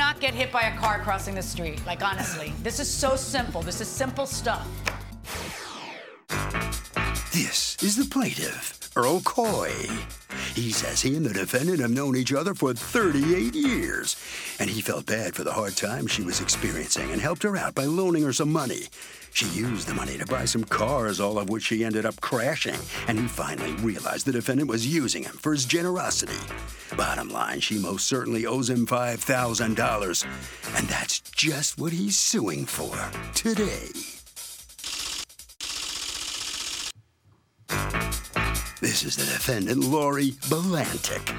not get hit by a car crossing the street? Like, honestly, this is so simple. This is simple stuff. This is the plaintiff, Earl Coy. He says he and the defendant have known each other for 38 years, and he felt bad for the hard time she was experiencing and helped her out by loaning her some money. She used the money to buy some cars, all of which she ended up crashing, and he finally realized the defendant was using him for his generosity. Bottom line, she most certainly owes him $5,000, and that's just what he's suing for today. This is the defendant, Lori Belantic.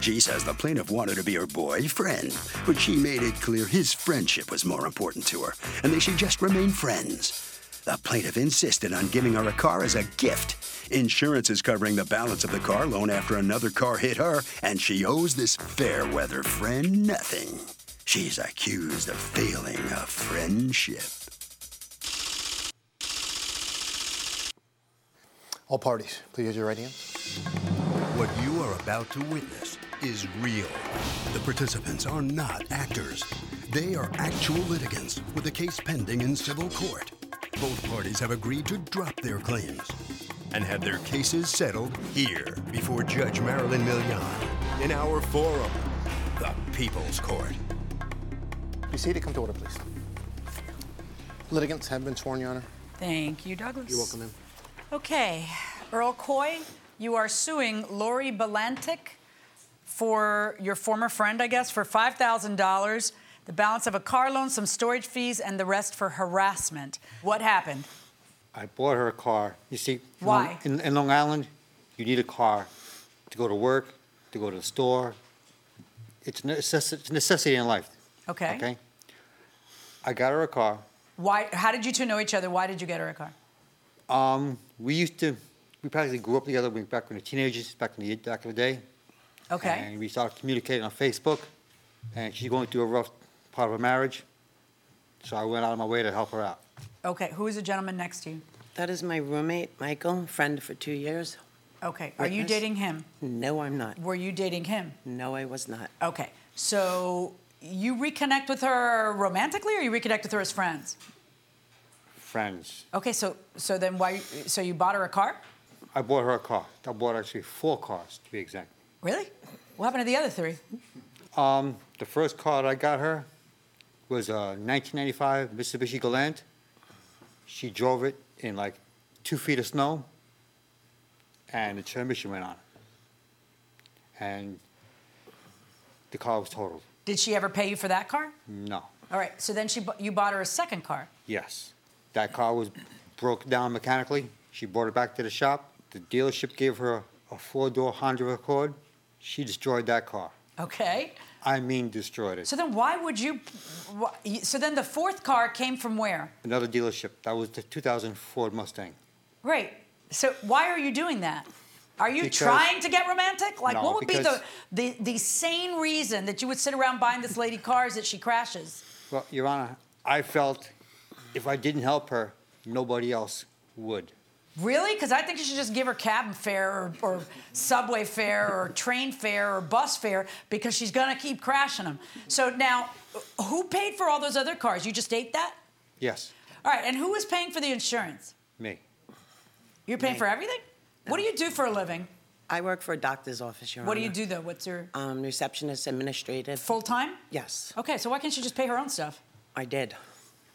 She says the plaintiff wanted to be her boyfriend, but she made it clear his friendship was more important to her, and they should just remain friends. The plaintiff insisted on giving her a car as a gift. Insurance is covering the balance of the car loan after another car hit her, and she owes this fair weather friend nothing. She's accused of failing a friendship. All parties, please use your right hand. What you are about to witness is real. The participants are not actors. They are actual litigants with a case pending in civil court. Both parties have agreed to drop their claims and have their cases settled here before Judge Marilyn Milian in our forum, the People's Court. Be seated. Come to order, please. Litigants have been sworn, Your Honor. Thank you, Douglas. You're welcome, ma'am. Okay, Earl Coy, you are suing Lori Belantic for your former friend, I guess, for $5,000, the balance of a car loan, some storage fees, and the rest for harassment. What happened? I bought her a car. You see, Why? In, in Long Island, you need a car to go to work, to go to the store. It's a necess- it's a necessity in life. Okay. Okay. I got her a car. Why? How did you two know each other? Why did you get her a car? Um, we used to, we practically grew up together when- back when we were teenagers, back in the back in the day. Okay. And we started communicating on Facebook. And she's going through a rough part of her marriage, so I went out of my way to help her out. Okay. Who is the gentleman next to you? That is my roommate, Michael, friend for two years. Okay. Are you Witness? dating him? No, I'm not. Were you dating him? No, I was not. Okay. So you reconnect with her romantically, or you reconnect with her as friends? Friends. Okay. So so then why? So you bought her a car? I bought her a car. I bought actually four cars to be exact. Really? What happened to the other three? Um, the first car that I got her was a 1995 Mitsubishi Galant. She drove it in like two feet of snow, and the transmission went on. And the car was totaled. Did she ever pay you for that car? No. All right. So then she bu- you bought her a second car. Yes. That car was broke down mechanically. She brought it back to the shop. The dealership gave her a four-door Honda Accord. She destroyed that car. Okay. I mean, destroyed it. So then why would you? wh- So then the fourth car came from where? Another dealership. That was the 2000 Ford Mustang. Right. So why are you doing that? Are you Because- trying to get romantic? Like, No, what would be the, the the sane reason that you would sit around buying this lady cars that she crashes? Well, Your Honor, I felt if I didn't help her, nobody else would. Really? Because I think you should just give her cabin fare or, or subway fare or train fare or bus fare because she's gonna keep crashing them. So now, who paid for all those other cars? You just ate that? Yes, All right. And who was paying for the insurance? me. You're paying Me. for everything? What do you do for a living? I work for a doctor's office, Your What do you do though? What's your Um, receptionist, administrative. full time? Yes, Okay, so why can't she just pay her own stuff? I did.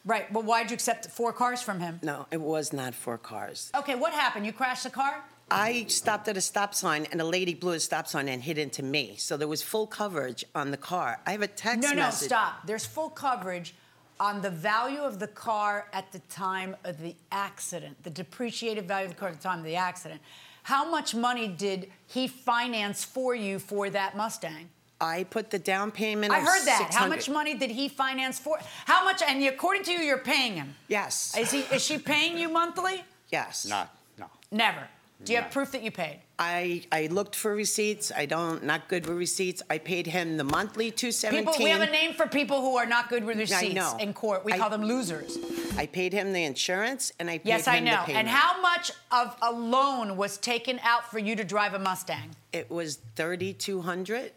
Right. Well, why'd you accept four cars from him? No, it was not four cars. Okay, what happened? You crashed the car? I stopped at a stop sign, and a lady blew a stop sign and hit into me. So there was full coverage on the car. I have a text No, no, message. stop. There's full coverage on the value of the car at the time of the accident, the depreciated value of the car at the time of the accident. How much money did he finance for you for that Mustang? I put the down payment. On I of heard that. How much money did he finance for? How much? And according to you, you're paying him. Yes. Is he? Is she paying you monthly? Yes. Not, no. Never. Do you have proof that you paid? I, I looked for receipts. I don't, not good with receipts. I paid him the monthly 217. People, we have a name for people who are not good with receipts know. in court. We I- call them losers. I paid him the insurance and I paid Yes, him I know. the payment. And how much of a loan was taken out for you to drive a Mustang? It was 3200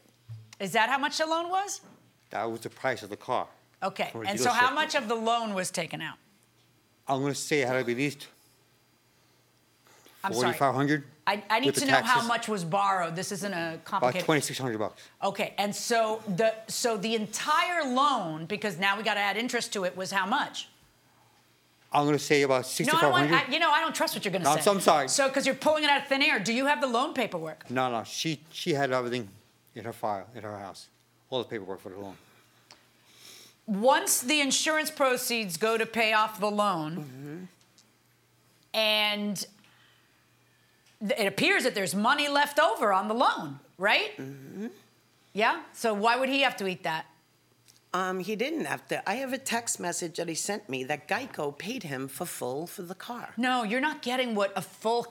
Is that how much the loan was? That was the price of the car. Okay. A And so how dealership. much of the loan was taken out? I'm gonna say it had to be at least I'm sorry. forty-five hundred. I, I need to know how much was borrowed. This isn't a complicated. About complicated. twenty-six hundred bucks. Okay, and so the so the entire loan, because now we got to add interest to it, was how much? I'm gonna say about No, I sixty-five want. hundred. I, you know, I don't trust what you're going to No, say. I'm so- I'm sorry. So, because you're pulling it out of thin air, do you have the loan paperwork? No, no, she, she had everything in her file, in her house. All the paperwork for the loan. Once the insurance proceeds go to pay off the loan, mm-hmm. and th- it appears that there's money left over on the loan, right? Mm-hmm. Yeah. So why would he have to eat that? Um, he didn't have to. I have a text message that he sent me that Geico paid him for full for the car. No, you're not getting what a full.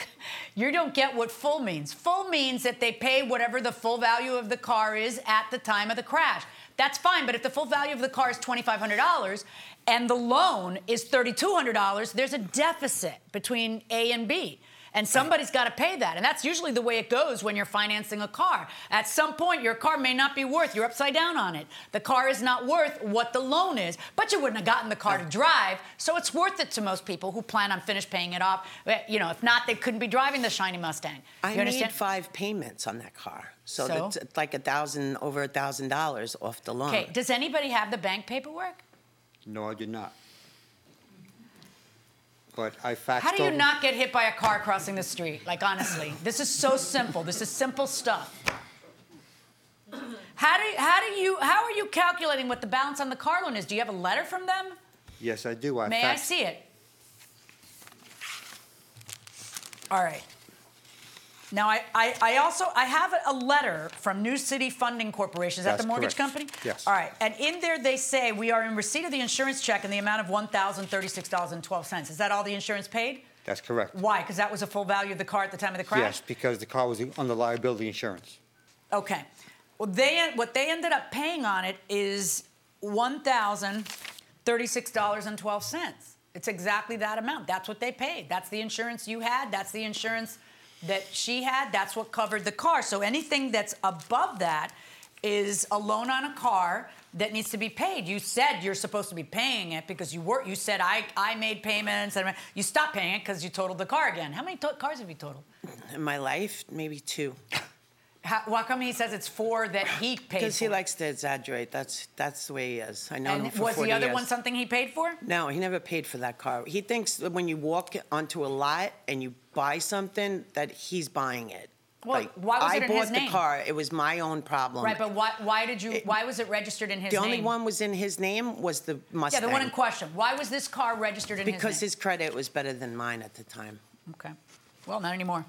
You don't get what full means. Full means that they pay whatever the full value of the car is at the time of the crash. That's fine, but if the full value of the car is $2,500 and the loan is $3,200, there's a deficit between A and B. And somebody's got to pay that. And that's usually the way it goes when you're financing a car. At some point, your car may not be worth, you're upside down on it. The car is not worth what the loan is, but you wouldn't have gotten the car to drive. So it's worth it to most people who plan on finish paying it off. You know, if not, they couldn't be driving the shiny Mustang. I you made five payments on that car. So, So? that's it's like a thousand, over a thousand dollars off the loan. Okay, does anybody have the bank paperwork? No, I did not. But I faxed How do you over- not get hit by a car crossing the street? Like, honestly, this is so simple. This is simple stuff. How do, how do you how are you calculating what the balance on the car loan is? Do you have a letter from them? Yes, I do. I May I see it? All right. Now, I, I, I also I have a letter from New City Funding Corporation. Is that That's the mortgage correct. company? Yes. All right. And in there, they say we are in receipt of the insurance check in the amount of one thousand thirty-six dollars and twelve cents. Is that all the insurance paid? That's correct. Why? Because that was the full value of the car at the time of the crash. Yes, because the car was under liability insurance. Okay. Well, they what they ended up paying on it is one thousand thirty-six dollars and twelve cents. It's exactly that amount. That's what they paid. That's the insurance you had. That's the insurance that she had. That's what covered the car. So anything that's above that is a loan on a car that needs to be paid. You said you're supposed to be paying it because you were. You said I I made payments and you stopped paying it because you totaled the car again. How many to- cars have you totaled? In my life, maybe two. How, why come he says it's four that he paid Because he likes to exaggerate. That's that's the way he is. I know him And for was 40 the other years. one something he paid for? No, he never paid for that car. He thinks that when you walk onto a lot and you buy something, that he's buying it. Well, why was I it in bought his the car. It was my own problem. Right, but why, why did you? Why was it registered in his the name? only one was in his name was the Mustang. Yeah, the one in question. Why was this car registered in because his name? Because his credit was better than mine at the time. Okay. Well, not anymore.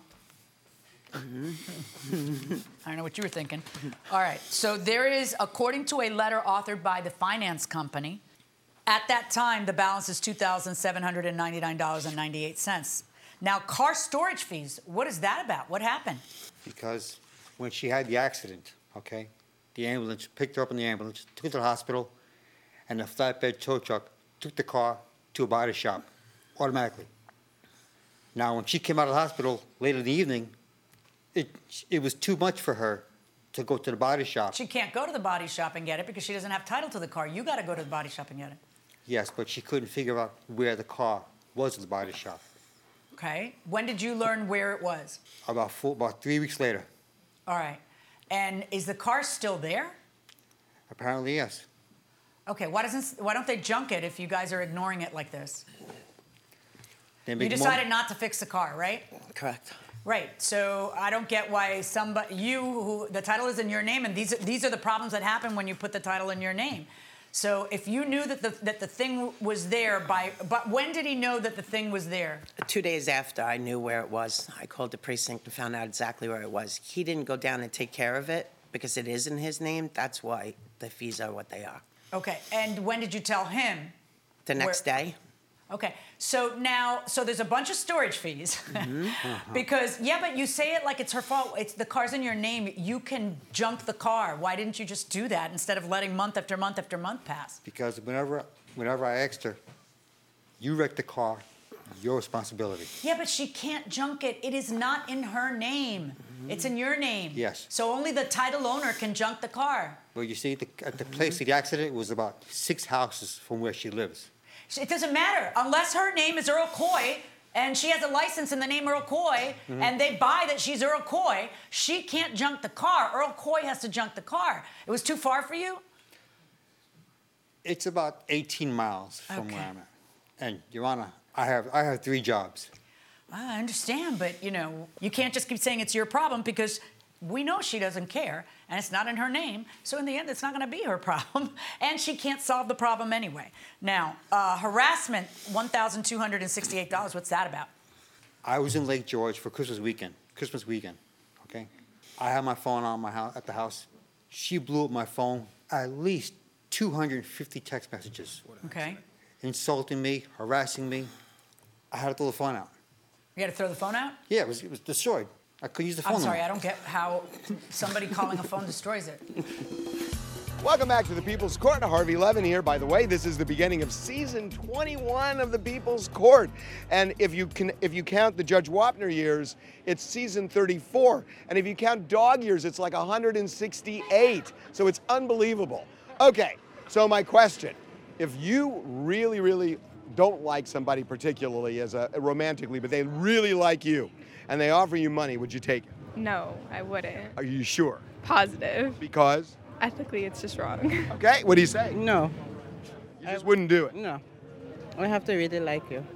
Mm-hmm. I don't know what you were thinking. All right. So there is, according to a letter authored by the finance company, at that time the balance is two thousand seven hundred and ninety-nine dollars and ninety-eight cents. Now, car storage fees. What is that about? What happened? Because when she had the accident, okay, the ambulance picked her up in the ambulance, took her to the hospital, and the flatbed tow truck took the car to a body shop automatically. Now, when she came out of the hospital later in the evening, it, it was too much for her to go to the body shop. She can't go to the body shop and get it because she doesn't have title to the car. You got to go to the body shop and get it. Yes, but she couldn't figure out where the car was at the body shop. Okay. When did you learn where it was? About four, about three weeks later, All right. And is the car still there? apparently yes. Okay. Why doesn't Why don't they junk it if you guys are ignoring it like this? They You make more- decided not to fix the car, right? Correct. Right. So I don't get why somebody you who the title is in your name, and these these are the problems that happen when you put the title in your name. So if you knew that the that the thing was there by, but when did he know that the thing was there? Two days after I knew where it was, I called the precinct and found out exactly where it was. He didn't go down and take care of it because it is in his name. That's why the fees are what they are. Okay. And when did you tell him? The next Where- day, Okay. So now, so there's a bunch of storage fees mm-hmm. uh-huh. because yeah, but you say it like it's her fault. It's the car's in your name. You can junk the car. Why didn't you just do that instead of letting month after month after month pass? Because whenever, whenever I asked her, you wrecked the car, your responsibility. Yeah, but she can't junk it. It is not in her name. Mm-hmm. It's in your name. Yes. So only the title owner can junk the car. Well, you see, the, at the place of the accident was about six houses from where she lives. It doesn't matter unless her name is Earl Coy and she has a license in the name Earl Coy mm-hmm. and they buy that she's Earl Coy. She can't junk the car. Earl Coy has to junk the car. It was too far for you. It's about 18 miles from Okay. where I'm at. And, Your Honor, I have, I have three jobs. I understand, but you know, you can't just keep saying it's your problem because we know she doesn't care and it's not in her name. So in the end, it's not going to be her problem, and she can't solve the problem anyway. Now, uh, harassment, one thousand two hundred and sixty-eight dollars. What's that about? I was in Lake George for Christmas weekend, Christmas weekend, okay? I had my phone on my house, at the house. She blew up my phone, at least 250 text messages, Okay, insulting me, harassing me. I had to throw the phone out. you had to throw the phone out. Yeah, it was, it was destroyed. I couldn't use the phone I'm sorry, no I don't get how somebody calling a phone destroys it. Welcome back to the People's Court. Harvey Levin here. By the way, this is the beginning of season 21 of the People's Court, and if you can, if you count the Judge Wapner years, it's season 34, and if you count dog years, it's like 168. So it's unbelievable. Okay, so my question: If you really, really don't like somebody particularly as a romantically, but they really like you, and they offer you money, would you take it? No, I wouldn't. Are you sure? Positive. Because Ethically, it's just wrong. okay, what do you say? No, You just wouldn't do it. no. I have to really like you.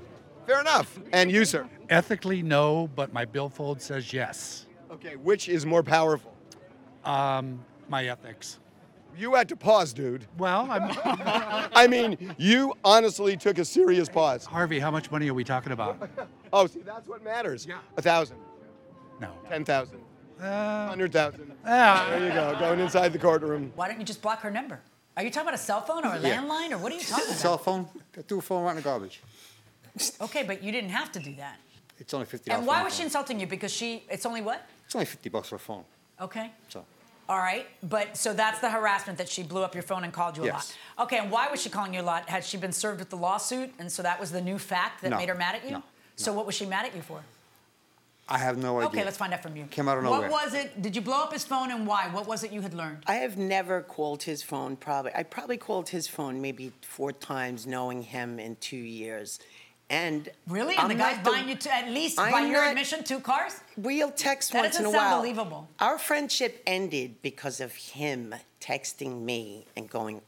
Fair enough. And you, sir? Ethically, no, but my billfold says yes. Okay, which is more powerful? Um, my ethics. You had to pause, dude. Well, I'm I mean, you honestly took a serious pause. Harvey. How much money are we talking about? Oh, see, that's what matters. Yeah. A thousand, No. ten thousand, Uh, hundred thousand. ah, There you go, going inside the courtroom. Why don't you just block her number? Are you talking about a cell phone or a Yeah. landline or what are you talking about? Cell about? phone, I threw a phone right in the garbage. Okay, but you didn't have to do that. It's only 50 And why was she insulting you? Because she, it's only what? It's only 50 bucks for a phone. Okay. So, All right, but so that's the harassment that she blew up your phone and called you a Yes. lot. Okay, and why was she calling you a lot? Had she been served with the lawsuit, and so that was the new fact that No, made her mad at you? no, So what was she mad at you for? I have no idea. Okay, let's find out from you. Came out of nowhere. What was it? Did you blow up his phone, and why? What was it you had learned? I have never called his phone. Probably, I probably called his phone maybe four times, knowing him in two years. And Really? And I'm the guy's not the- buying you, two, at least I'm by your not- admission, two cars? We'll text That once in a while. That doesn't sound while. believable. Our friendship ended because of him texting me and going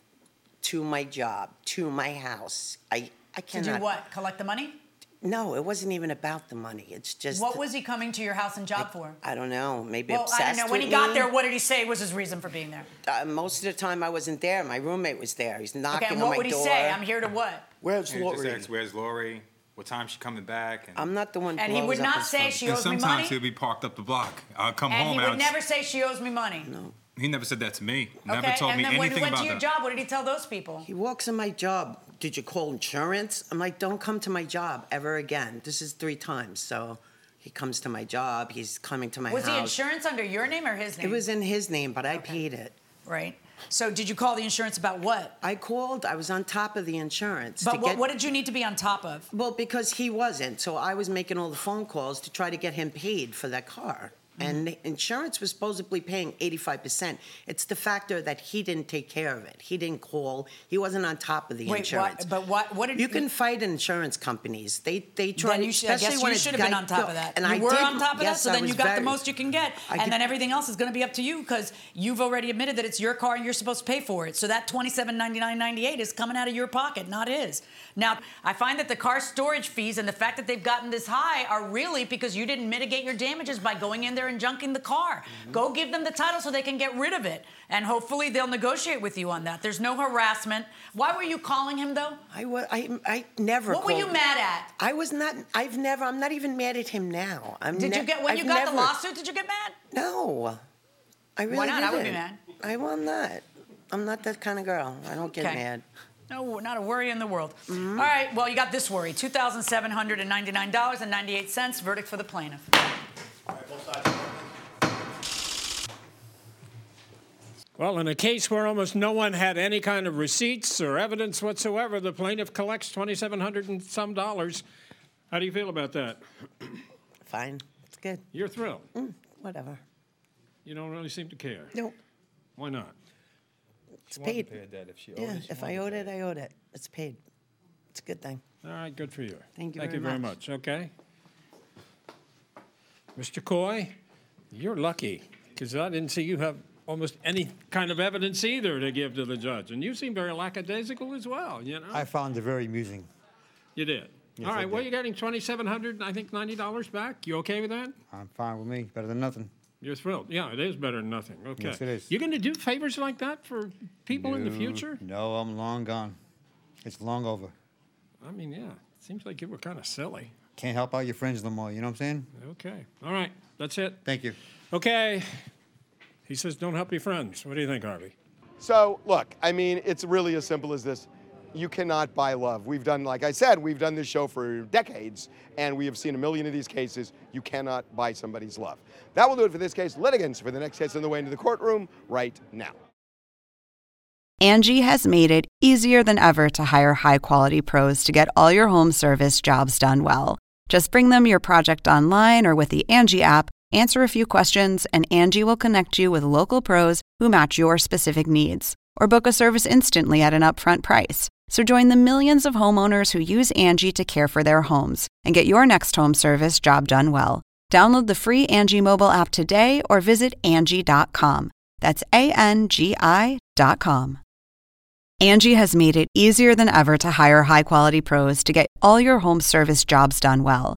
to my job, to my house. I I cannot. To do what? Collect the money? No, it wasn't even about the money. It's just. What was he coming to your house and job for? I don't know. Maybe Well, obsessed I don't know. When he got me. there, what did he say was his reason for being there? Uh, most of the time, I wasn't there. My roommate was there. He's knocking Okay, and on my door. Okay, what would he say? I'm here to what? Where's Lori? where's Lori? What time she coming back? And, I'm not the one. And he blows would up not say phone. she and owes me money. sometimes he'll be parked up the block. I'll come And home he and would I'll never say she owes me money. No. He never said that to me. Never Okay, told and me then when he went to your that. job, what did he tell those people? He walks in my job. Did you call insurance? I'm like, don't come to my job ever again. This is three times. So he comes to my job. He's coming to my Was house. the insurance under your name or his name? It was in his name, but I paid it. right. So did you call the insurance about what? I called. I was on top of the insurance. But what, get, what did you need to be on top of? Well, because he wasn't. So I was making all the phone calls to try to get him paid for that car. And mm-hmm. insurance was supposedly paying 85%. It's the factor that he didn't take care of it. He didn't call. He wasn't on top of the Wait, what- insurance. but what- what did- you can fight insurance companies? They they try. Then you should, I guess when you should have been on top of that. And you I were did, on top of yes, that, so I then you got very- the most you can get, I and then everything else is going to be up to you because you've already admitted that it's your car and you're supposed to pay for it. So that twenty seven ninety nine ninety eight is coming out of your pocket, not his. Now, I find that the car storage fees and the fact that they've gotten this high are really because you didn't mitigate your damages by going in there and junking the car. Mm-hmm. Go give them the title so they can get rid of it, and hopefully they'll negotiate with you on that. There's no harassment. Why were you calling him though? I was I, I never. What were you called- mad at? I was not. I've never. I'm not even mad at him now. I'm Did you ne- get when you I've got the lawsuit? Did you get mad? No, I really Why not? I would be mad. I will not. I'm not that kind of girl. I don't get Okay. mad. No, not a worry in the world. Mm-hmm. All right, well, you got this worry $2,799.98. Verdict for the plaintiff. Well, in a case where almost no one had any kind of receipts or evidence whatsoever, the plaintiff collects 2,700 and some dollars. How do you feel about that? Fine. It's good. You're thrilled. Mm, whatever. You don't really seem to care. Nope. Why not? it's paid. yeah, if I owed it, I owed it. It's paid. It's a good thing. All right, good for you. Thank you Thank very you very much. much. Okay. Mr. Coy, you're lucky because I didn't see you have almost any kind of evidence either to give to the judge, and you seem very lackadaisical as well. You know. I found it very amusing. you did. Yes, All right. Well, you're getting 2,700, I think, ninety dollars back. You okay with that? I'm fine with me. Better than nothing. You're thrilled. Yeah, it is better than nothing. Okay. Yes, it is. You're going to do favors like that for people in the future? No, I'm long gone. It's long over. I mean, yeah. It seems like you were kind of silly. Can't help out your friends no more. You know what I'm saying? Okay. All right. That's it. Thank you. Okay. He says, don't help your friends. What do you think, Harvey? So, look, I mean, it's really as simple as this. You cannot buy love. We've done, like I said, we've done this show for decades, and we have seen a million of these cases. You cannot buy somebody's love. That will do it for this case. Litigants for the next case on the way into the courtroom right now. Angie has made it easier than ever to hire high quality pros to get all your home service jobs done well. Just bring them your project online or with the Angie app, answer a few questions, and Angie will connect you with local pros who match your specific needs. Or book a service instantly at an upfront price. So join the millions of homeowners who use Angie to care for their homes and get your next home service job done well. Download the free Angie mobile app today or visit Angie.com. That's A N G I.com. Angie has made it easier than ever to hire high quality pros to get all your home service jobs done well.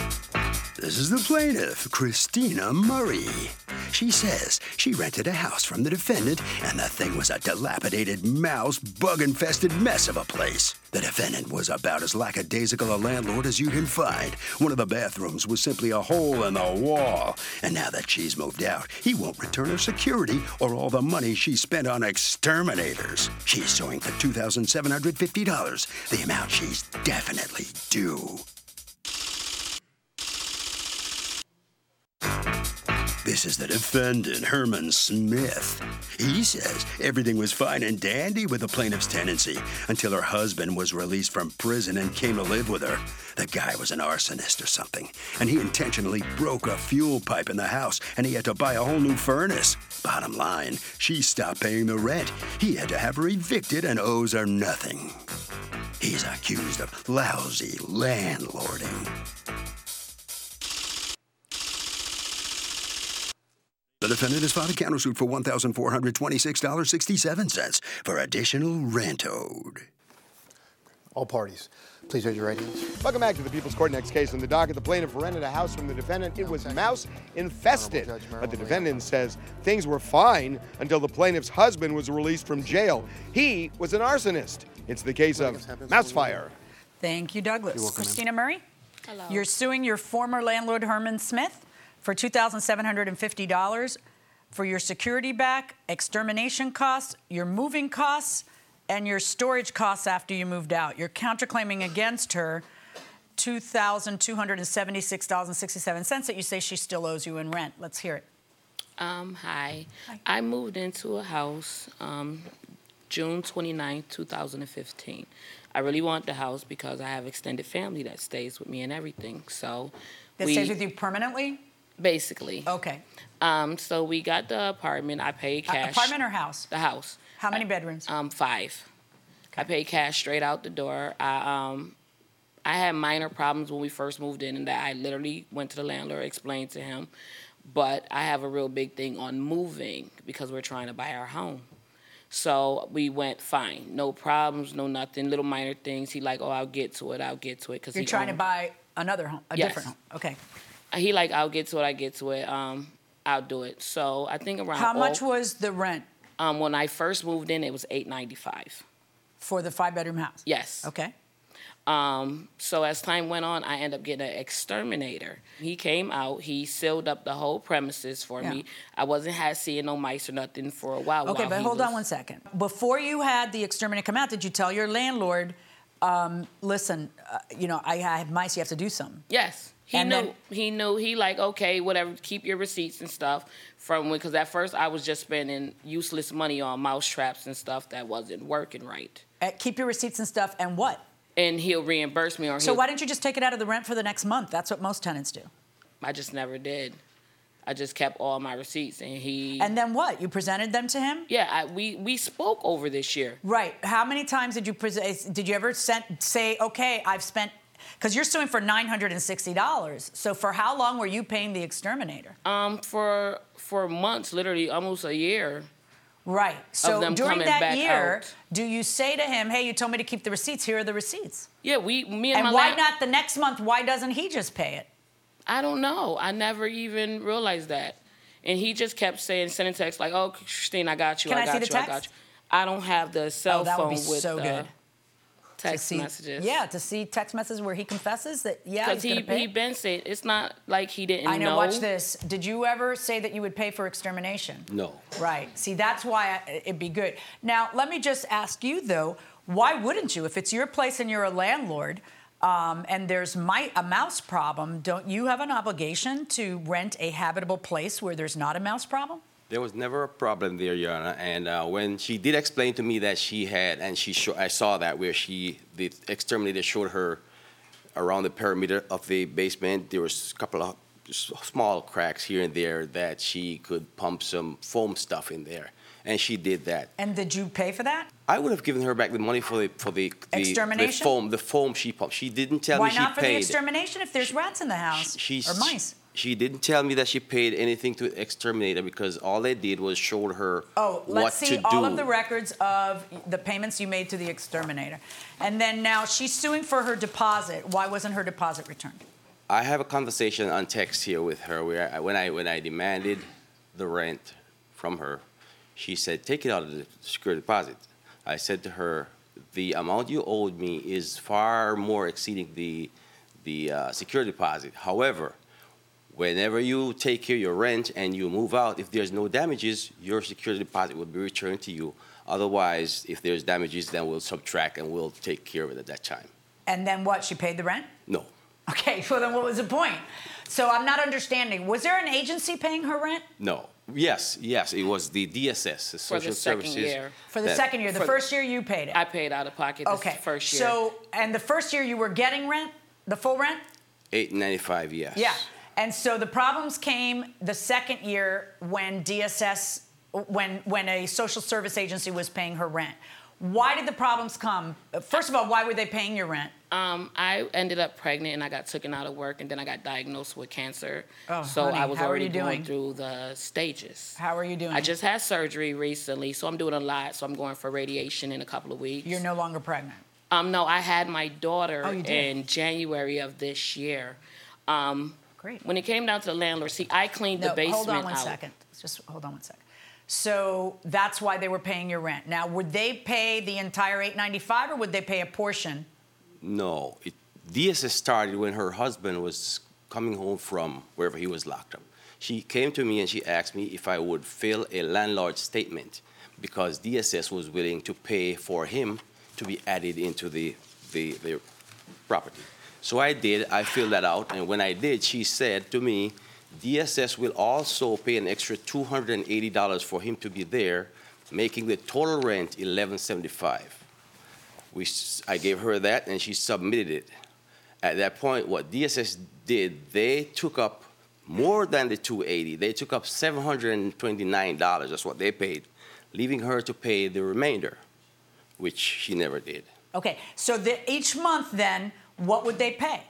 This is the plaintiff, Christina Murray. She says she rented a house from the defendant, and the thing was a dilapidated, mouse, bug infested mess of a place. The defendant was about as lackadaisical a landlord as you can find. One of the bathrooms was simply a hole in the wall. And now that she's moved out, he won't return her security or all the money she spent on exterminators. She's suing for $2,750, the amount she's definitely due. This is the defendant, Herman Smith. He says everything was fine and dandy with the plaintiff's tenancy until her husband was released from prison and came to live with her. The guy was an arsonist or something, and he intentionally broke a fuel pipe in the house, and he had to buy a whole new furnace. Bottom line, she stopped paying the rent. He had to have her evicted and owes her nothing. He's accused of lousy landlording. Defendant has filed a countersuit for $1,426.67 for additional rent owed. All parties, please raise your right hands. Welcome back to the People's Court. Next case on the docket. The plaintiff rented a house from the defendant. It was mouse infested. But the defendant says things were fine until the plaintiff's husband was released from jail. He was an arsonist. It's the case of mouse fire. Thank you, Douglas. You're. Christina Murray? Hello. You're suing your former landlord, Herman Smith, for $2,750 for your security back, extermination costs, your moving costs, and your storage costs after you moved out. You're counterclaiming against her $2,276.67 that you say she still owes you in rent. Let's hear it. Um, hi. I moved into a house um, June 29, 2015. I really want the house because I have extended family that stays with me and everything. So That we, stays with you permanently? Basically. Okay. Um, so we got the apartment. I paid cash. apartment or house? The house. How many bedrooms? Um, five. I paid cash straight out the door. I um, I had minor problems when we first moved in, and that I literally went to the landlord, explained to him. But I have a real big thing on moving because we're trying to buy our home. So we went fine, no problems, no nothing, little minor things. He like, oh, I'll get to it, I'll get to it, because You're trying to buy another home, a Yes. different home. Okay. He like, I'll get to it, I get to it. Um, I'll do it. So I think around How much all- was the rent um, when I first moved in, it was eight ninety five. for the five bedroom house? Yes. Okay. Um, so as time went on, I ended up getting an exterminator. He came out, he sealed up the whole premises for Yeah. me. I wasn't had seeing no mice or nothing for a while. Okay, while but hold was- on one second. Before you had the exterminator come out, did you tell your landlord, um, listen, uh, you know, I, I have mice, you have to do something? Yes. He And knew. then- he knew. He like okay, whatever. Keep your receipts and stuff from when. Because at first I was just spending useless money on mouse traps and stuff that wasn't working right. Uh, keep your receipts and stuff, and what? And he'll reimburse me or So why didn't you just take it out of the rent for the next month? That's what most tenants do. I just never did. I just kept all my receipts and he. And then what? You presented them to him? yeah, I, we we spoke over this year. Right. How many times did you present? Did you ever sent, say, okay, I've spent? Because you're suing for nine hundred and sixty dollars. So for how long were you paying the exterminator? Um, for for months, literally almost a year. Right. So them during coming that back year, out. do you say to him, "Hey, you told me to keep the receipts. Here are the receipts." Yeah, we me and, And why not the next month? Why doesn't he just pay it? I don't know. I never even realized that. And he just kept saying, sending texts like, "Oh, Christine, I got you. Can I I see got the you. I got you." I don't have the cell oh, that phone would be with so the good. Text to see, messages. Yeah, to see text messages where he confesses that yeah, because he gonna pay. he been saying it's not like he didn't I know. Watch this. Did you ever say that you would pay for extermination? No. Right. See, that's why I, it'd be good. Now, let me just ask you though, why wouldn't you? If it's your place and you're a landlord, um, and there's mi- a mouse problem, don't you have an obligation to rent a habitable place where there's not a mouse problem? There was never a problem there, Your Honor. And uh, when she did explain to me that she had, and she I saw that where she, the exterminator showed her around the perimeter of the basement, there was a couple of s- small cracks here and there that she could pump some foam stuff in there. And she did that. And did you pay for that? I would have given her back the money for the for the the, the Extermination? foam the foam she pumped. She didn't tell Why me she not for the paid. extermination if there's rats in the house She's, or mice? She didn't tell me that she paid anything to exterminate her because all they did was show her Oh, let's see all do. of the records of the payments you made to the exterminator. And then now she's suing for her deposit. Why wasn't her deposit returned? I have a conversation on text here with her where I, when I when I demanded the rent from her, she said, "Take it out of the security deposit." I said to her, "The amount you owed me is far more exceeding the the uh, security deposit. However, whenever you take care of your rent and you move out, if there's no damages, your security deposit will be returned to you. Otherwise, if there's damages, then we'll subtract and we'll take care of it at that time." And then what? She paid the rent? No. Okay, well then what was the point? So I'm not understanding. Was there an agency paying her rent? No. Yes, yes, it was the DSS, the Social For the second Services. year. For the that- second year. The first year you paid it. I paid out of pocket the okay. first year. So and the first year you were getting rent, the full rent? Eight ninety five, yes. Yeah. And so the problems came the second year when DSS, when when a social service agency was paying her rent. Why did the problems come? First of all, why were they paying your rent? Um, I ended up pregnant and I got taken out of work and then I got diagnosed with cancer. Oh, so honey, I was already going through the stages. How are you doing? I just had surgery recently, so I'm doing a lot. So I'm going for radiation in a couple of weeks. You're no longer pregnant. Um, no, I had my daughter Oh, in January of this year. Um, Great. When it came down to the landlord, see, I cleaned the basement hold on one out. second. Just hold on one second. So that's why they were paying your rent. Now, would they pay the entire 895 or would they pay a portion? No. It, DSS started when her husband was coming home from wherever he was locked up. She came to me and she asked me if I would fill a landlord statement because DSS was willing to pay for him to be added into the, the, the property. So I did, I filled that out, and when I did, she said to me, DSS will also pay an extra $280 for him to be there, making the total rent 1175. We, I gave her that and she submitted it. At that point, what DSS did, they took up more than the 280. They took up $729. That's what they paid, leaving her to pay the remainder, which she never did. Okay, so the, each month then, what would they pay?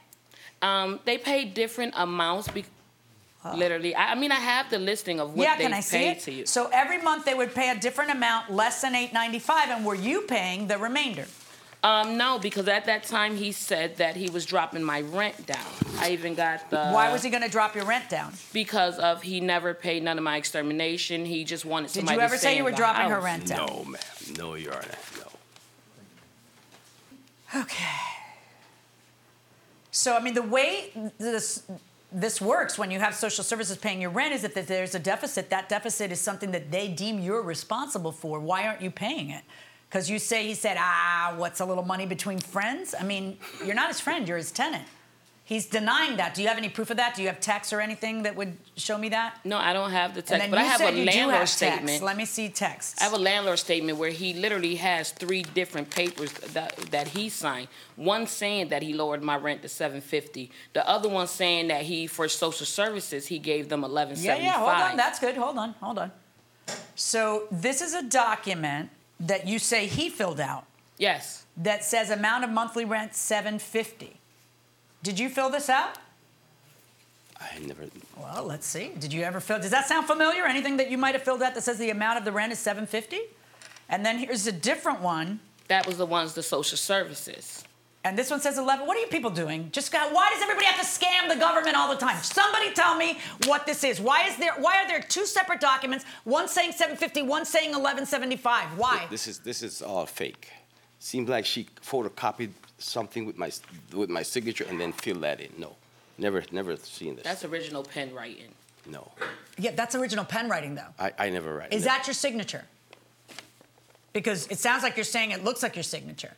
Um, they pay different amounts. Be- Literally, I, I mean, I have the listing of what yeah, they can I see paid it? to you. So every month they would pay a different amount, less than eight ninety five, and were you paying the remainder? Um, no, because at that time he said that he was dropping my rent down. I even got the. Why was he going to drop your rent down? Because of he never paid none of my extermination. He just wanted Did somebody. you ever to say you were the dropping her rent down? No, ma'am. No, Your Honor. No. Okay. So I mean, the way this this works when you have social services paying your rent is if there's a deficit, that deficit is something that they deem you're responsible for. Why aren't you paying it? Because you say he said, ah, what's a little money between friends? I mean, you're not his friend, you're his tenant. He's denying that. Do you have any proof of that? Do you have texts or anything that would show me that? No, I don't have the text, but I have a landlord have statement. Let me see texts. I have a landlord statement where he literally has three different papers that, that he signed. One saying that he lowered my rent to seven fifty. The other one saying that he for social services he gave them eleven Yeah, yeah, hold on. That's good. Hold on, hold on. So this is a document that you say he filled out Yes. that says amount of monthly rent 750. Did you fill this out? I never. Well, let's see. Did you ever fill? Does that sound familiar? Anything that you might have filled out that says the amount of the rent is 750? And then here's a different one. That was the ones the social services. And this one says 11. What are you people doing? Just got, why does everybody have to scam the government all the time? Somebody tell me what this is. Why is there why are there two separate documents, one saying 750, one saying 1175? Why? This is this is all fake. Seems like she photocopied something with my with my signature and then fill that in. No, never never seen this. That's original pen writing. No, Yeah, that's original pen writing though. I, I never write. Is no. that your signature? Because it sounds like you're saying it looks like your signature.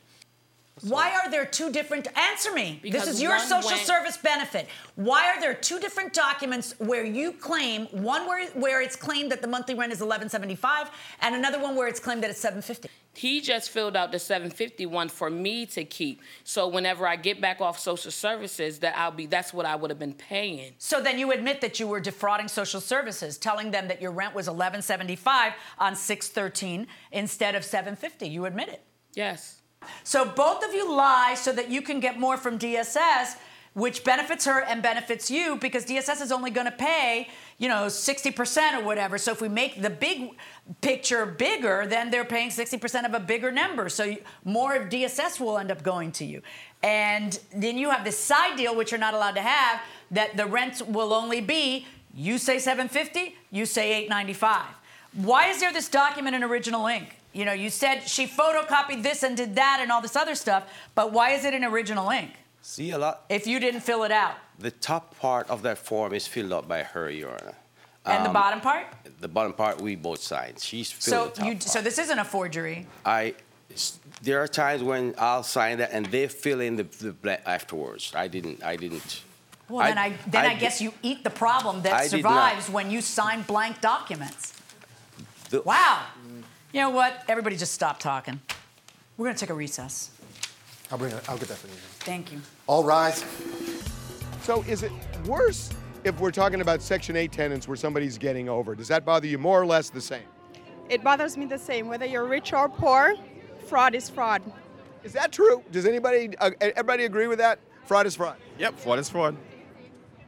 Why are there two different? Answer me. Because this is your social went- service benefit. Why are there two different documents where you claim one where, where it's claimed that the monthly rent is 1175 and another one where it's claimed that it's 750? He just filled out the seven fifty one for me to keep. So whenever I get back off social services, that I'll be that's what I would have been paying. So then you admit that you were defrauding social services, telling them that your rent was 1175 on 613 instead of 750. You admit it. Yes. So both of you lie so that you can get more from DSS, which benefits her and benefits you because DSS is only going to pay, you know, 60% or whatever. So if we make the big picture bigger, then they're paying 60% of a bigger number. So more of DSS will end up going to you. And then you have this side deal, which you're not allowed to have, that the rent will only be, you say 750, you say 895. Why is there this document in original ink? You know, you said she photocopied this and did that and all this other stuff, but why is it in original ink See a lot. if you didn't fill it out? The top part of that form is filled out by her, Your Honor. And the Um, bottom part? The bottom part we both signed. She's So filled the top you so this isn't a forgery. I, there are times when I'll sign that and they fill in the, the blank afterwards. I didn't, I didn't. Well, then I, then I, did- guess you eat the problem that I survives when you sign blank documents. The- Wow. You know what? Everybody just stop talking. We're going to take a recess. I'll bring it. I'll get that for you. Thank you. All rise. So is it worse if we're talking about Section 8 tenants where somebody's getting over? Does that bother you more or less the same? It bothers me the same, whether you're rich or poor, fraud is fraud. Is that true? Does anybody, uh, everybody agree with that? Fraud is fraud. Yep, fraud is fraud.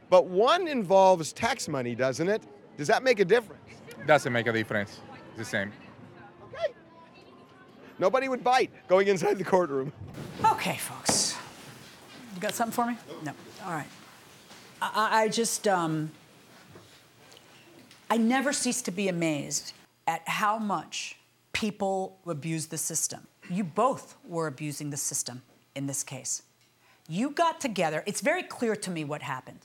But one involves tax money, doesn't it? Does that make a difference? Doesn't make a difference. It's the same. Nobody would bite going inside the courtroom. Okay, folks. You got something for me? No. All right. I, I- I just, um, I never cease to be amazed at how much people abuse the system. You both were abusing the system in this case. You got together, it's very clear to me what happened.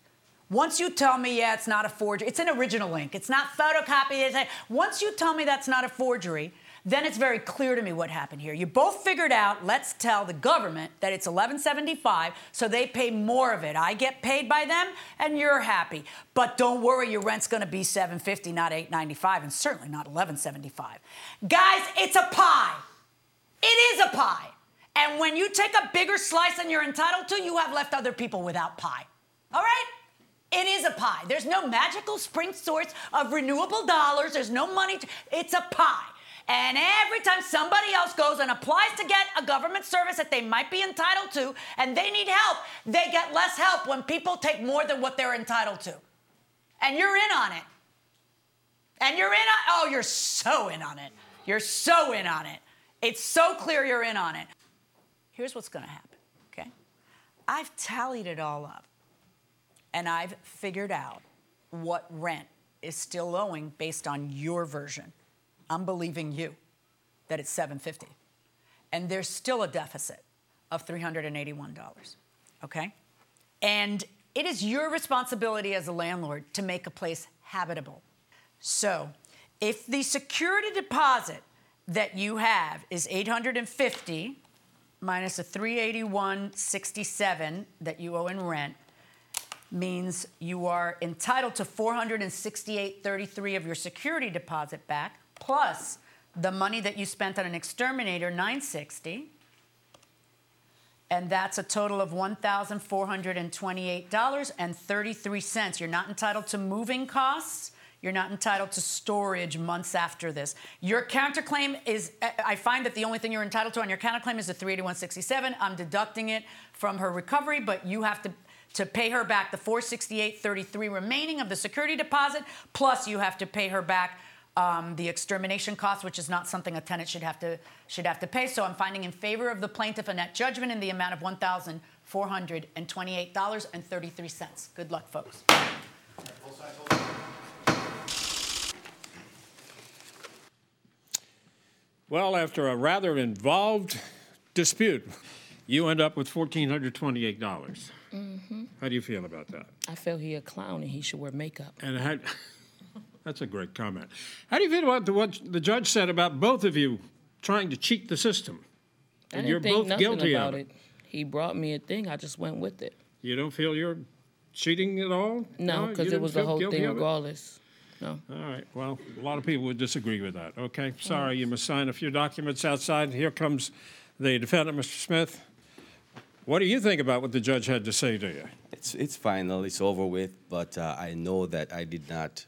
Once you tell me, yeah, it's not a forgery, it's an original link, it's not photocopied. It's once you tell me that's not a forgery, then it's very clear to me what happened here. You both figured out, let's tell the government that it's 1175, so they pay more of it. I get paid by them, and you're happy. But don't worry, your rent's gonna be 750, not 895, and certainly not 1175. Guys, it's a pie. It is a pie. And when you take a bigger slice than you're entitled to, you have left other people without pie. All right? It is a pie. There's no magical spring source of renewable dollars. There's no money. To, it's a pie. And every time somebody else goes and applies to get a government service that they might be entitled to and they need help, they get less help when people take more than what they're entitled to. And you're in on it. And you're in on Oh, you're so in on it. You're so in on it. It's so clear you're in on it. Here's what's going to happen, okay? I've tallied it all up. And I've figured out what rent is still owing based on your version. I'm believing you that it's 750. And there's still a deficit of $381, okay? And it is your responsibility as a landlord to make a place habitable. So, if the security deposit that you have is 850 minus a 381.67 that you owe in rent means you are entitled to 468.33 of your security deposit back plus the money that you spent on an exterminator 960 and that's a total of $1,428.33. You're not entitled to moving costs. You're not entitled to storage months after this. Your counterclaim is, I find that the only thing you're entitled to on your counterclaim is the 38167. I'm deducting it from her recovery, but you have to to pay her back the 468.33 remaining of the security deposit, plus you have to pay her back um, the extermination cost, which is not something a tenant should have to should have to pay. So I'm finding in favor of the plaintiff a net judgment in the amount of one thousand four hundred and twenty-eight dollars and thirty-three cents. Good luck, folks. Well, after a rather involved dispute, you end up with fourteen hundred twenty-eight dollars. Mm-hmm. How do you feel about that? I feel he a clown and he should wear makeup. And how, that's a great comment. How do you feel about the, what the judge said about both of you trying to cheat the system? I And you're think both guilty about of it. it. He brought me a thing. I just went with it. You don't feel you're cheating at all? No, because it was the whole thing regardless. No. All right. Well, a lot of people would disagree with that. Okay. Sorry, you must sign a few documents outside. Here comes the defendant, Mr. Smith. What do you think about what the judge had to say to you? It's it's final. It's over with. But uh, I know that I did not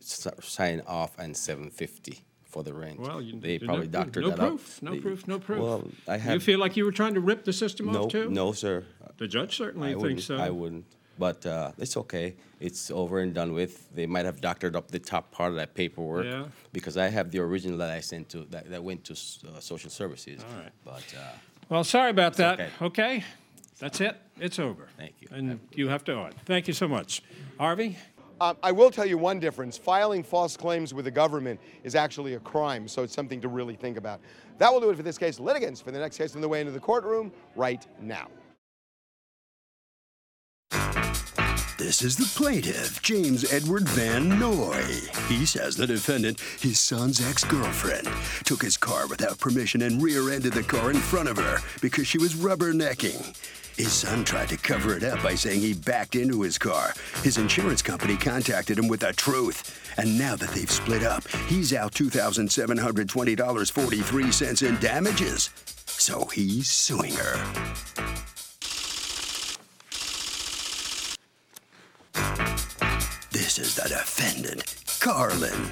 s- sign off on 750 for the rent. Well, you, they probably no, doctored no that proof, up. No They- proof. No proof. Well, I You feel like you were trying to rip the system no, off too? no, sir. The judge certainly I thinks wouldn't. so. I wouldn't. But uh, it's okay. It's over and done with. They might have doctored up the top part of that paperwork Yeah. because I have the original that I sent to that, that went to uh, social services. All right. But uh, Well, sorry about that. okay. Okay. That's it. It's over. Thank you. And you have to owe it. Thank you so much. Harvey? Um, I will tell you one difference. Filing false claims with the government is actually a crime, so it's something to really think about. That will do it for this case. Litigants for the next case on the way into the courtroom right now. This is the plaintiff, James Edward Van Noy. He says the defendant, his son's ex girlfriend, took his car without permission and rear ended the car in front of her because she was rubbernecking. His son tried to cover it up by saying he backed into his car. His insurance company contacted him with the truth. And now that they've split up, he's out $2,720.43 in damages. So he's suing her. Is the defendant, Carlin.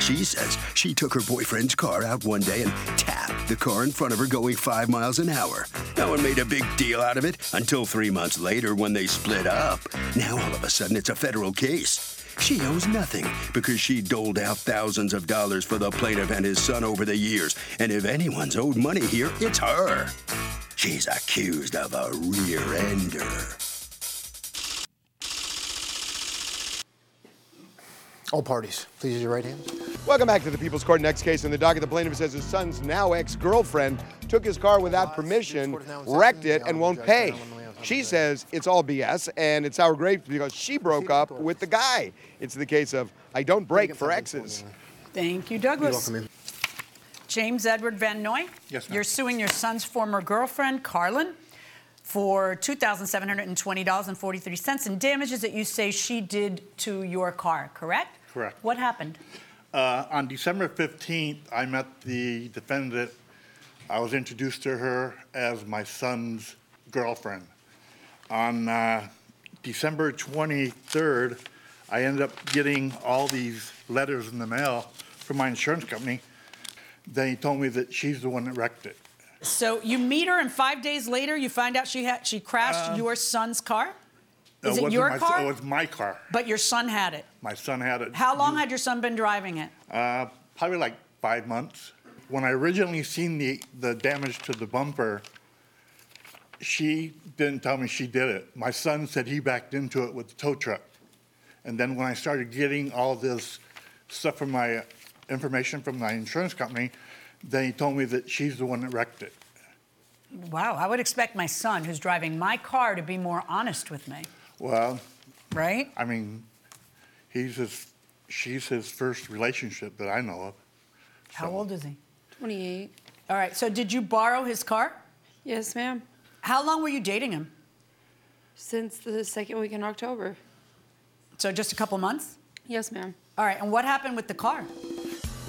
She says she took her boyfriend's car out one day and tapped the car in front of her going five miles an hour. No one made a big deal out of it until three months later when they split up. Now all of a sudden it's a federal case. She owes nothing because she doled out thousands of dollars for the plaintiff and his son over the years. And if anyone's owed money here, it's her. She's accused of a rear ender. All parties, please use your right hands. Welcome back to the People's Court. Next case in the docket, the plaintiff says his son's now ex-girlfriend took his car without permission, wrecked it, and won't pay. She says it's all BS and it's our grapes because she broke up with the guy. It's the case of I don't break for exes. Thank you, Douglas. Welcome in. James Edward Van Noy. Yes, ma'am. You're suing your son's former girlfriend, Carlin, for $2,720.43 in damages that you say she did to your car, correct? Correct. What happened? Uh, on December 15th, I met the defendant. I was introduced to her as my son's girlfriend. On uh, December 23rd, I ended up getting all these letters in the mail from my insurance company. Then he told me that she's the one that wrecked it. So you meet her, and five days later, you find out she had she crashed Um, your son's car. Is it wasn't your my- car? It was my car. But your son had it. My son had it. How long had your son been driving it? Uh, probably like five months. When I originally seen the, the damage to the bumper, she didn't tell me she did it. My son said he backed into it with the tow truck. And then when I started getting all this stuff from my information from my insurance company, then he told me that she's the one that wrecked it. Wow, I would expect my son, who's driving my car, to be more honest with me, Well, right? I mean, he's his, she's his first relationship that I know of. How old is he? 28. All right, so did you borrow his car? Yes, ma'am. How long were you dating him? Since the second week in October. So just a couple months? Yes, ma'am. All right, and what happened with the car?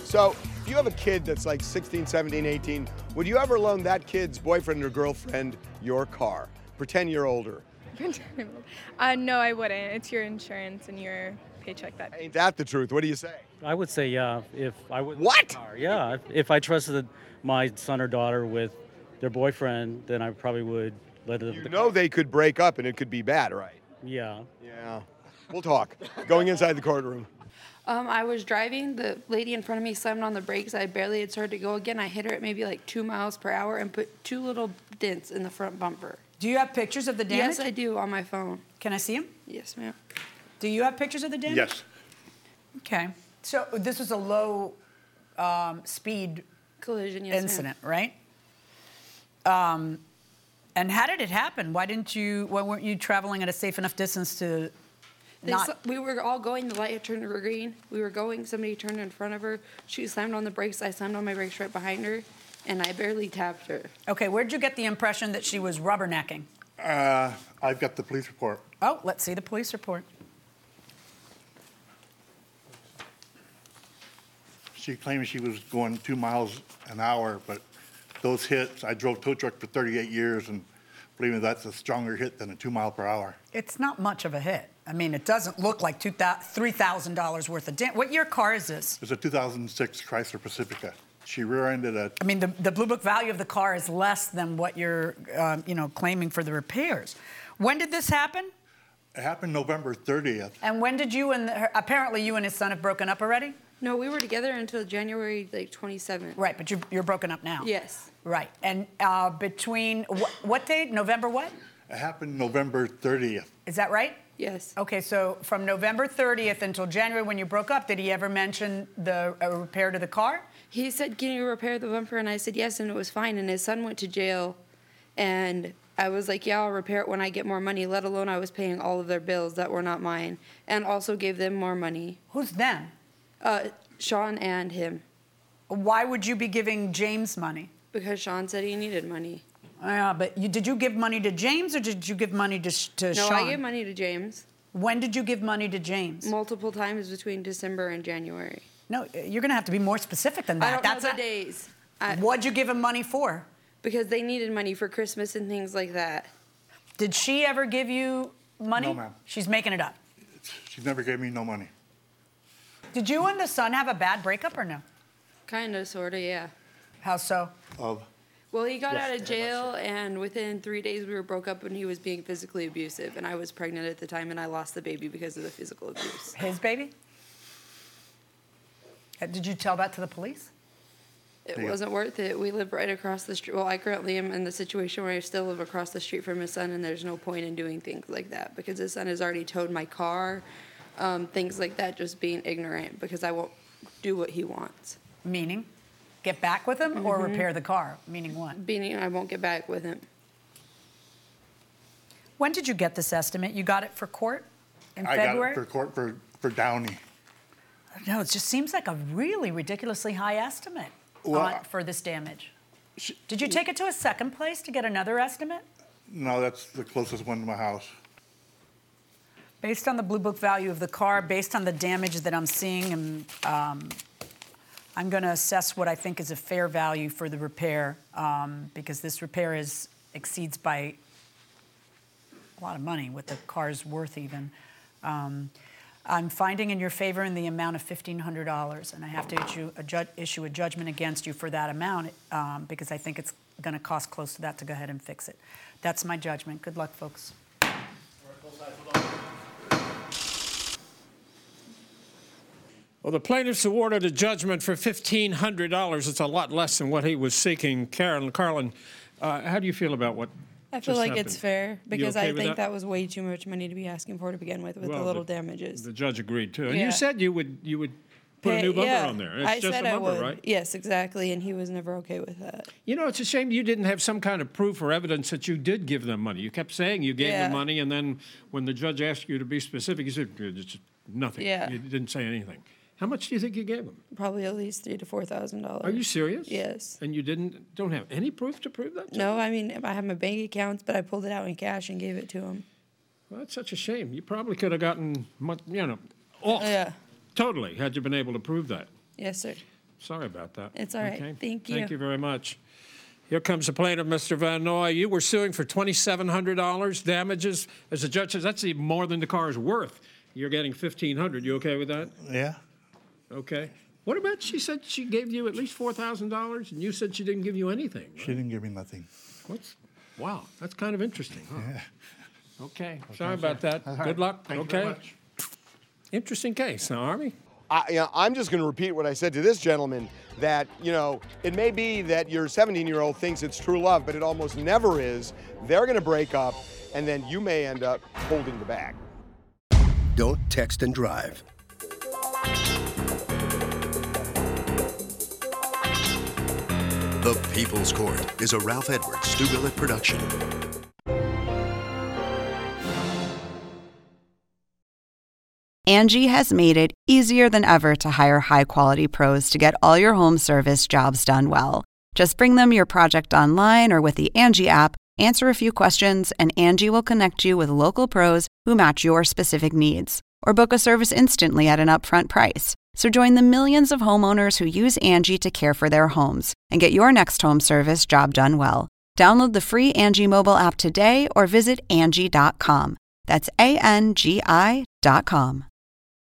So, if you have a kid that's like 16, 17, 18, would you ever loan that kid's boyfriend or girlfriend your car? Pretend you're older. uh, no, I wouldn't. It's your insurance and your paycheck that. Ain't that the truth? What do you say? I would say yeah. If I would. What? Yeah. If, if I trusted my son or daughter with their boyfriend, then I probably would let them. You know they could break up and it could be bad, right? Yeah. Yeah. We'll talk. Going inside the courtroom. Um, I was driving. The lady in front of me slammed on the brakes. I barely had started to go again. I hit her at maybe like two miles per hour and put two little dents in the front bumper. Do you have pictures of the damage? Yes, I do on my phone. Can I see them? Yes, ma'am. Do you have pictures of the damage? Yes. Okay. So this was a low um, speed collision yes, ma'am. incident, right? Um, and how did it happen? Why didn't you? Why weren't you traveling at a safe enough distance to They not? saw- we were all going. The light had turned green. We were going. Somebody turned in front of her. She slammed on the brakes. I slammed on my brakes right behind her, and I barely tapped her. Okay, where'd you get the impression that she was rubbernecking? Uh, I've got the police report. Oh, let's see the police report. She claims she was going two miles an hour, but those hits, I drove tow truck for 38 years, and believe me, that's a stronger hit than a two mile per hour. It's not much of a hit. I mean, it doesn't look like two three thousand dollars worth of damage. What year car is this? It's a 2006 Chrysler Pacifica. She rear-ended a, I mean, the, the blue book value of the car is less than what you're, um, you know, claiming for the repairs. When did this happen? it happened November 30th. And when did you and the, her, apparently you and his son have broken up already? No, we were together until January like 27th. Right, but you're, you're broken up now. Yes. Right, and uh, between wh- what date? November what? It happened November 30th. Is that right? Yes. Okay, so from November 30th until January when you broke up, did he ever mention the uh, repair to the car? He said, "Can you repair the bumper?" And I said, "Yes," and it was fine. And his son went to jail, and I was like, "Yeah, I'll repair it when I get more money." Let alone I was paying all of their bills that were not mine, and also gave them more money. Who's them? Uh, Sean and him. Why would you be giving James money? Because Sean said he needed money. Yeah, but you, did you give money to James or did you give money to, to no, Sean? I gave money to James. When did you give money to James? Multiple times between December and January. No, you're going to have to be more specific than that. I don't That's know a- the days. What'd you give him money for? Because they needed money for Christmas and things like that. Did she ever give you money? No, ma'am. She's making it up. She never gave me no money. Did you and the son have a bad breakup or no? Kind of, sort of, yeah. How so? Of Well, he got Yes, out of jail, and within three days we were broke up, and he was being physically abusive, and I was pregnant at the time, and I lost the baby because of the physical abuse. His baby? Uh, Did you tell that to the police? It Yeah. wasn't worth it. We live right across the street. Well, I currently am in the situation where I still live across the street from his son, and there's no point in doing things like that because his son has already towed my car, um, things like that, just being ignorant because I won't do what he wants. Meaning? Get back with him or Mhm. repair the car? Meaning what? Meaning I won't get back with him. When did you get this estimate? You got it for court in I February? got it for court for, for Downey. No, it just seems like a really ridiculously high estimate Well, on, for this damage. Did you take it to a second place to get another estimate? No, that's the closest one to my house. Based on the Blue Book value of the car, based on the damage that I'm seeing, and um, I'm going to assess what I think is a fair value for the repair um, because this repair is exceeds by a lot of money what the car's worth even. Um, I'm finding in your favor in the amount of $1,500, and I have to issue a, ju- issue a judgment against you for that amount um, because I think it's going to cost close to that to go ahead and fix it. That's my judgment. Good luck, folks. Well, the plaintiff's awarded a judgment for $1,500. It's a lot less than what he was seeking. Karen, Carlin, uh, how do you feel about what I feel like happened? it's fair because okay I think that? was way too much money to be asking for to begin with, with Well, the little damages. The judge agreed too, And Yeah. you said you would you would put a Pay- new bumper yeah, on there. It's I just said a I bumper, would. right? Yes, exactly, and he was never okay with that. You know, it's a shame you didn't have some kind of proof or evidence that you did give them money. You kept saying you gave Yeah. them money, and then when the judge asked you to be specific, you said "It's nothing. Yeah. You didn't say anything. How much do you think you gave him? Probably at least three to four thousand dollars. Are you serious? Yes. And you didn't don't have any proof to prove that? No, I mean I have my bank accounts, but I pulled it out in cash and gave it to him. Well, that's such a shame. You probably could have gotten, mu- you know, off. Yeah. Totally, had you been able to prove that. Yes, sir. Sorry about that. It's all right. Okay. Thank you. Thank you. you very much. Here comes the plaintiff, Mr. Van Noy. You were suing for $2,700 damages. As the judge says, that's even more than the car is worth. You're getting 1500 You okay with that? Yeah. Okay. What about she said she gave you at least $4,000 and you said she didn't give you anything? She didn't give me nothing. What's, wow, that's kind of interesting, huh? Yeah. Okay. Okay, Sorry sir. about that. All right. Good luck. Thank you okay. very much. Interesting case. Now, Army? I, you know, I'm just going to repeat what I said to this gentleman that, you know, it may be that your 17 year old thinks it's true love, but it almost never is. They're going to break up, and then you may end up holding the bag. Don't text and drive. The People's Court is a Ralph Edwards Stu Billett production. Angie has made it easier than ever to hire high quality pros to get all your home service jobs done well. Just bring them your project online or with the Angie app, answer a few questions, and Angie will connect you with local pros who match your specific needs. Or book a service instantly at an upfront price. So join the millions of homeowners who use Angie to care for their homes and get your next home service job done well. Download the free Angie mobile app today or visit Angie.com. That's A N G I.com.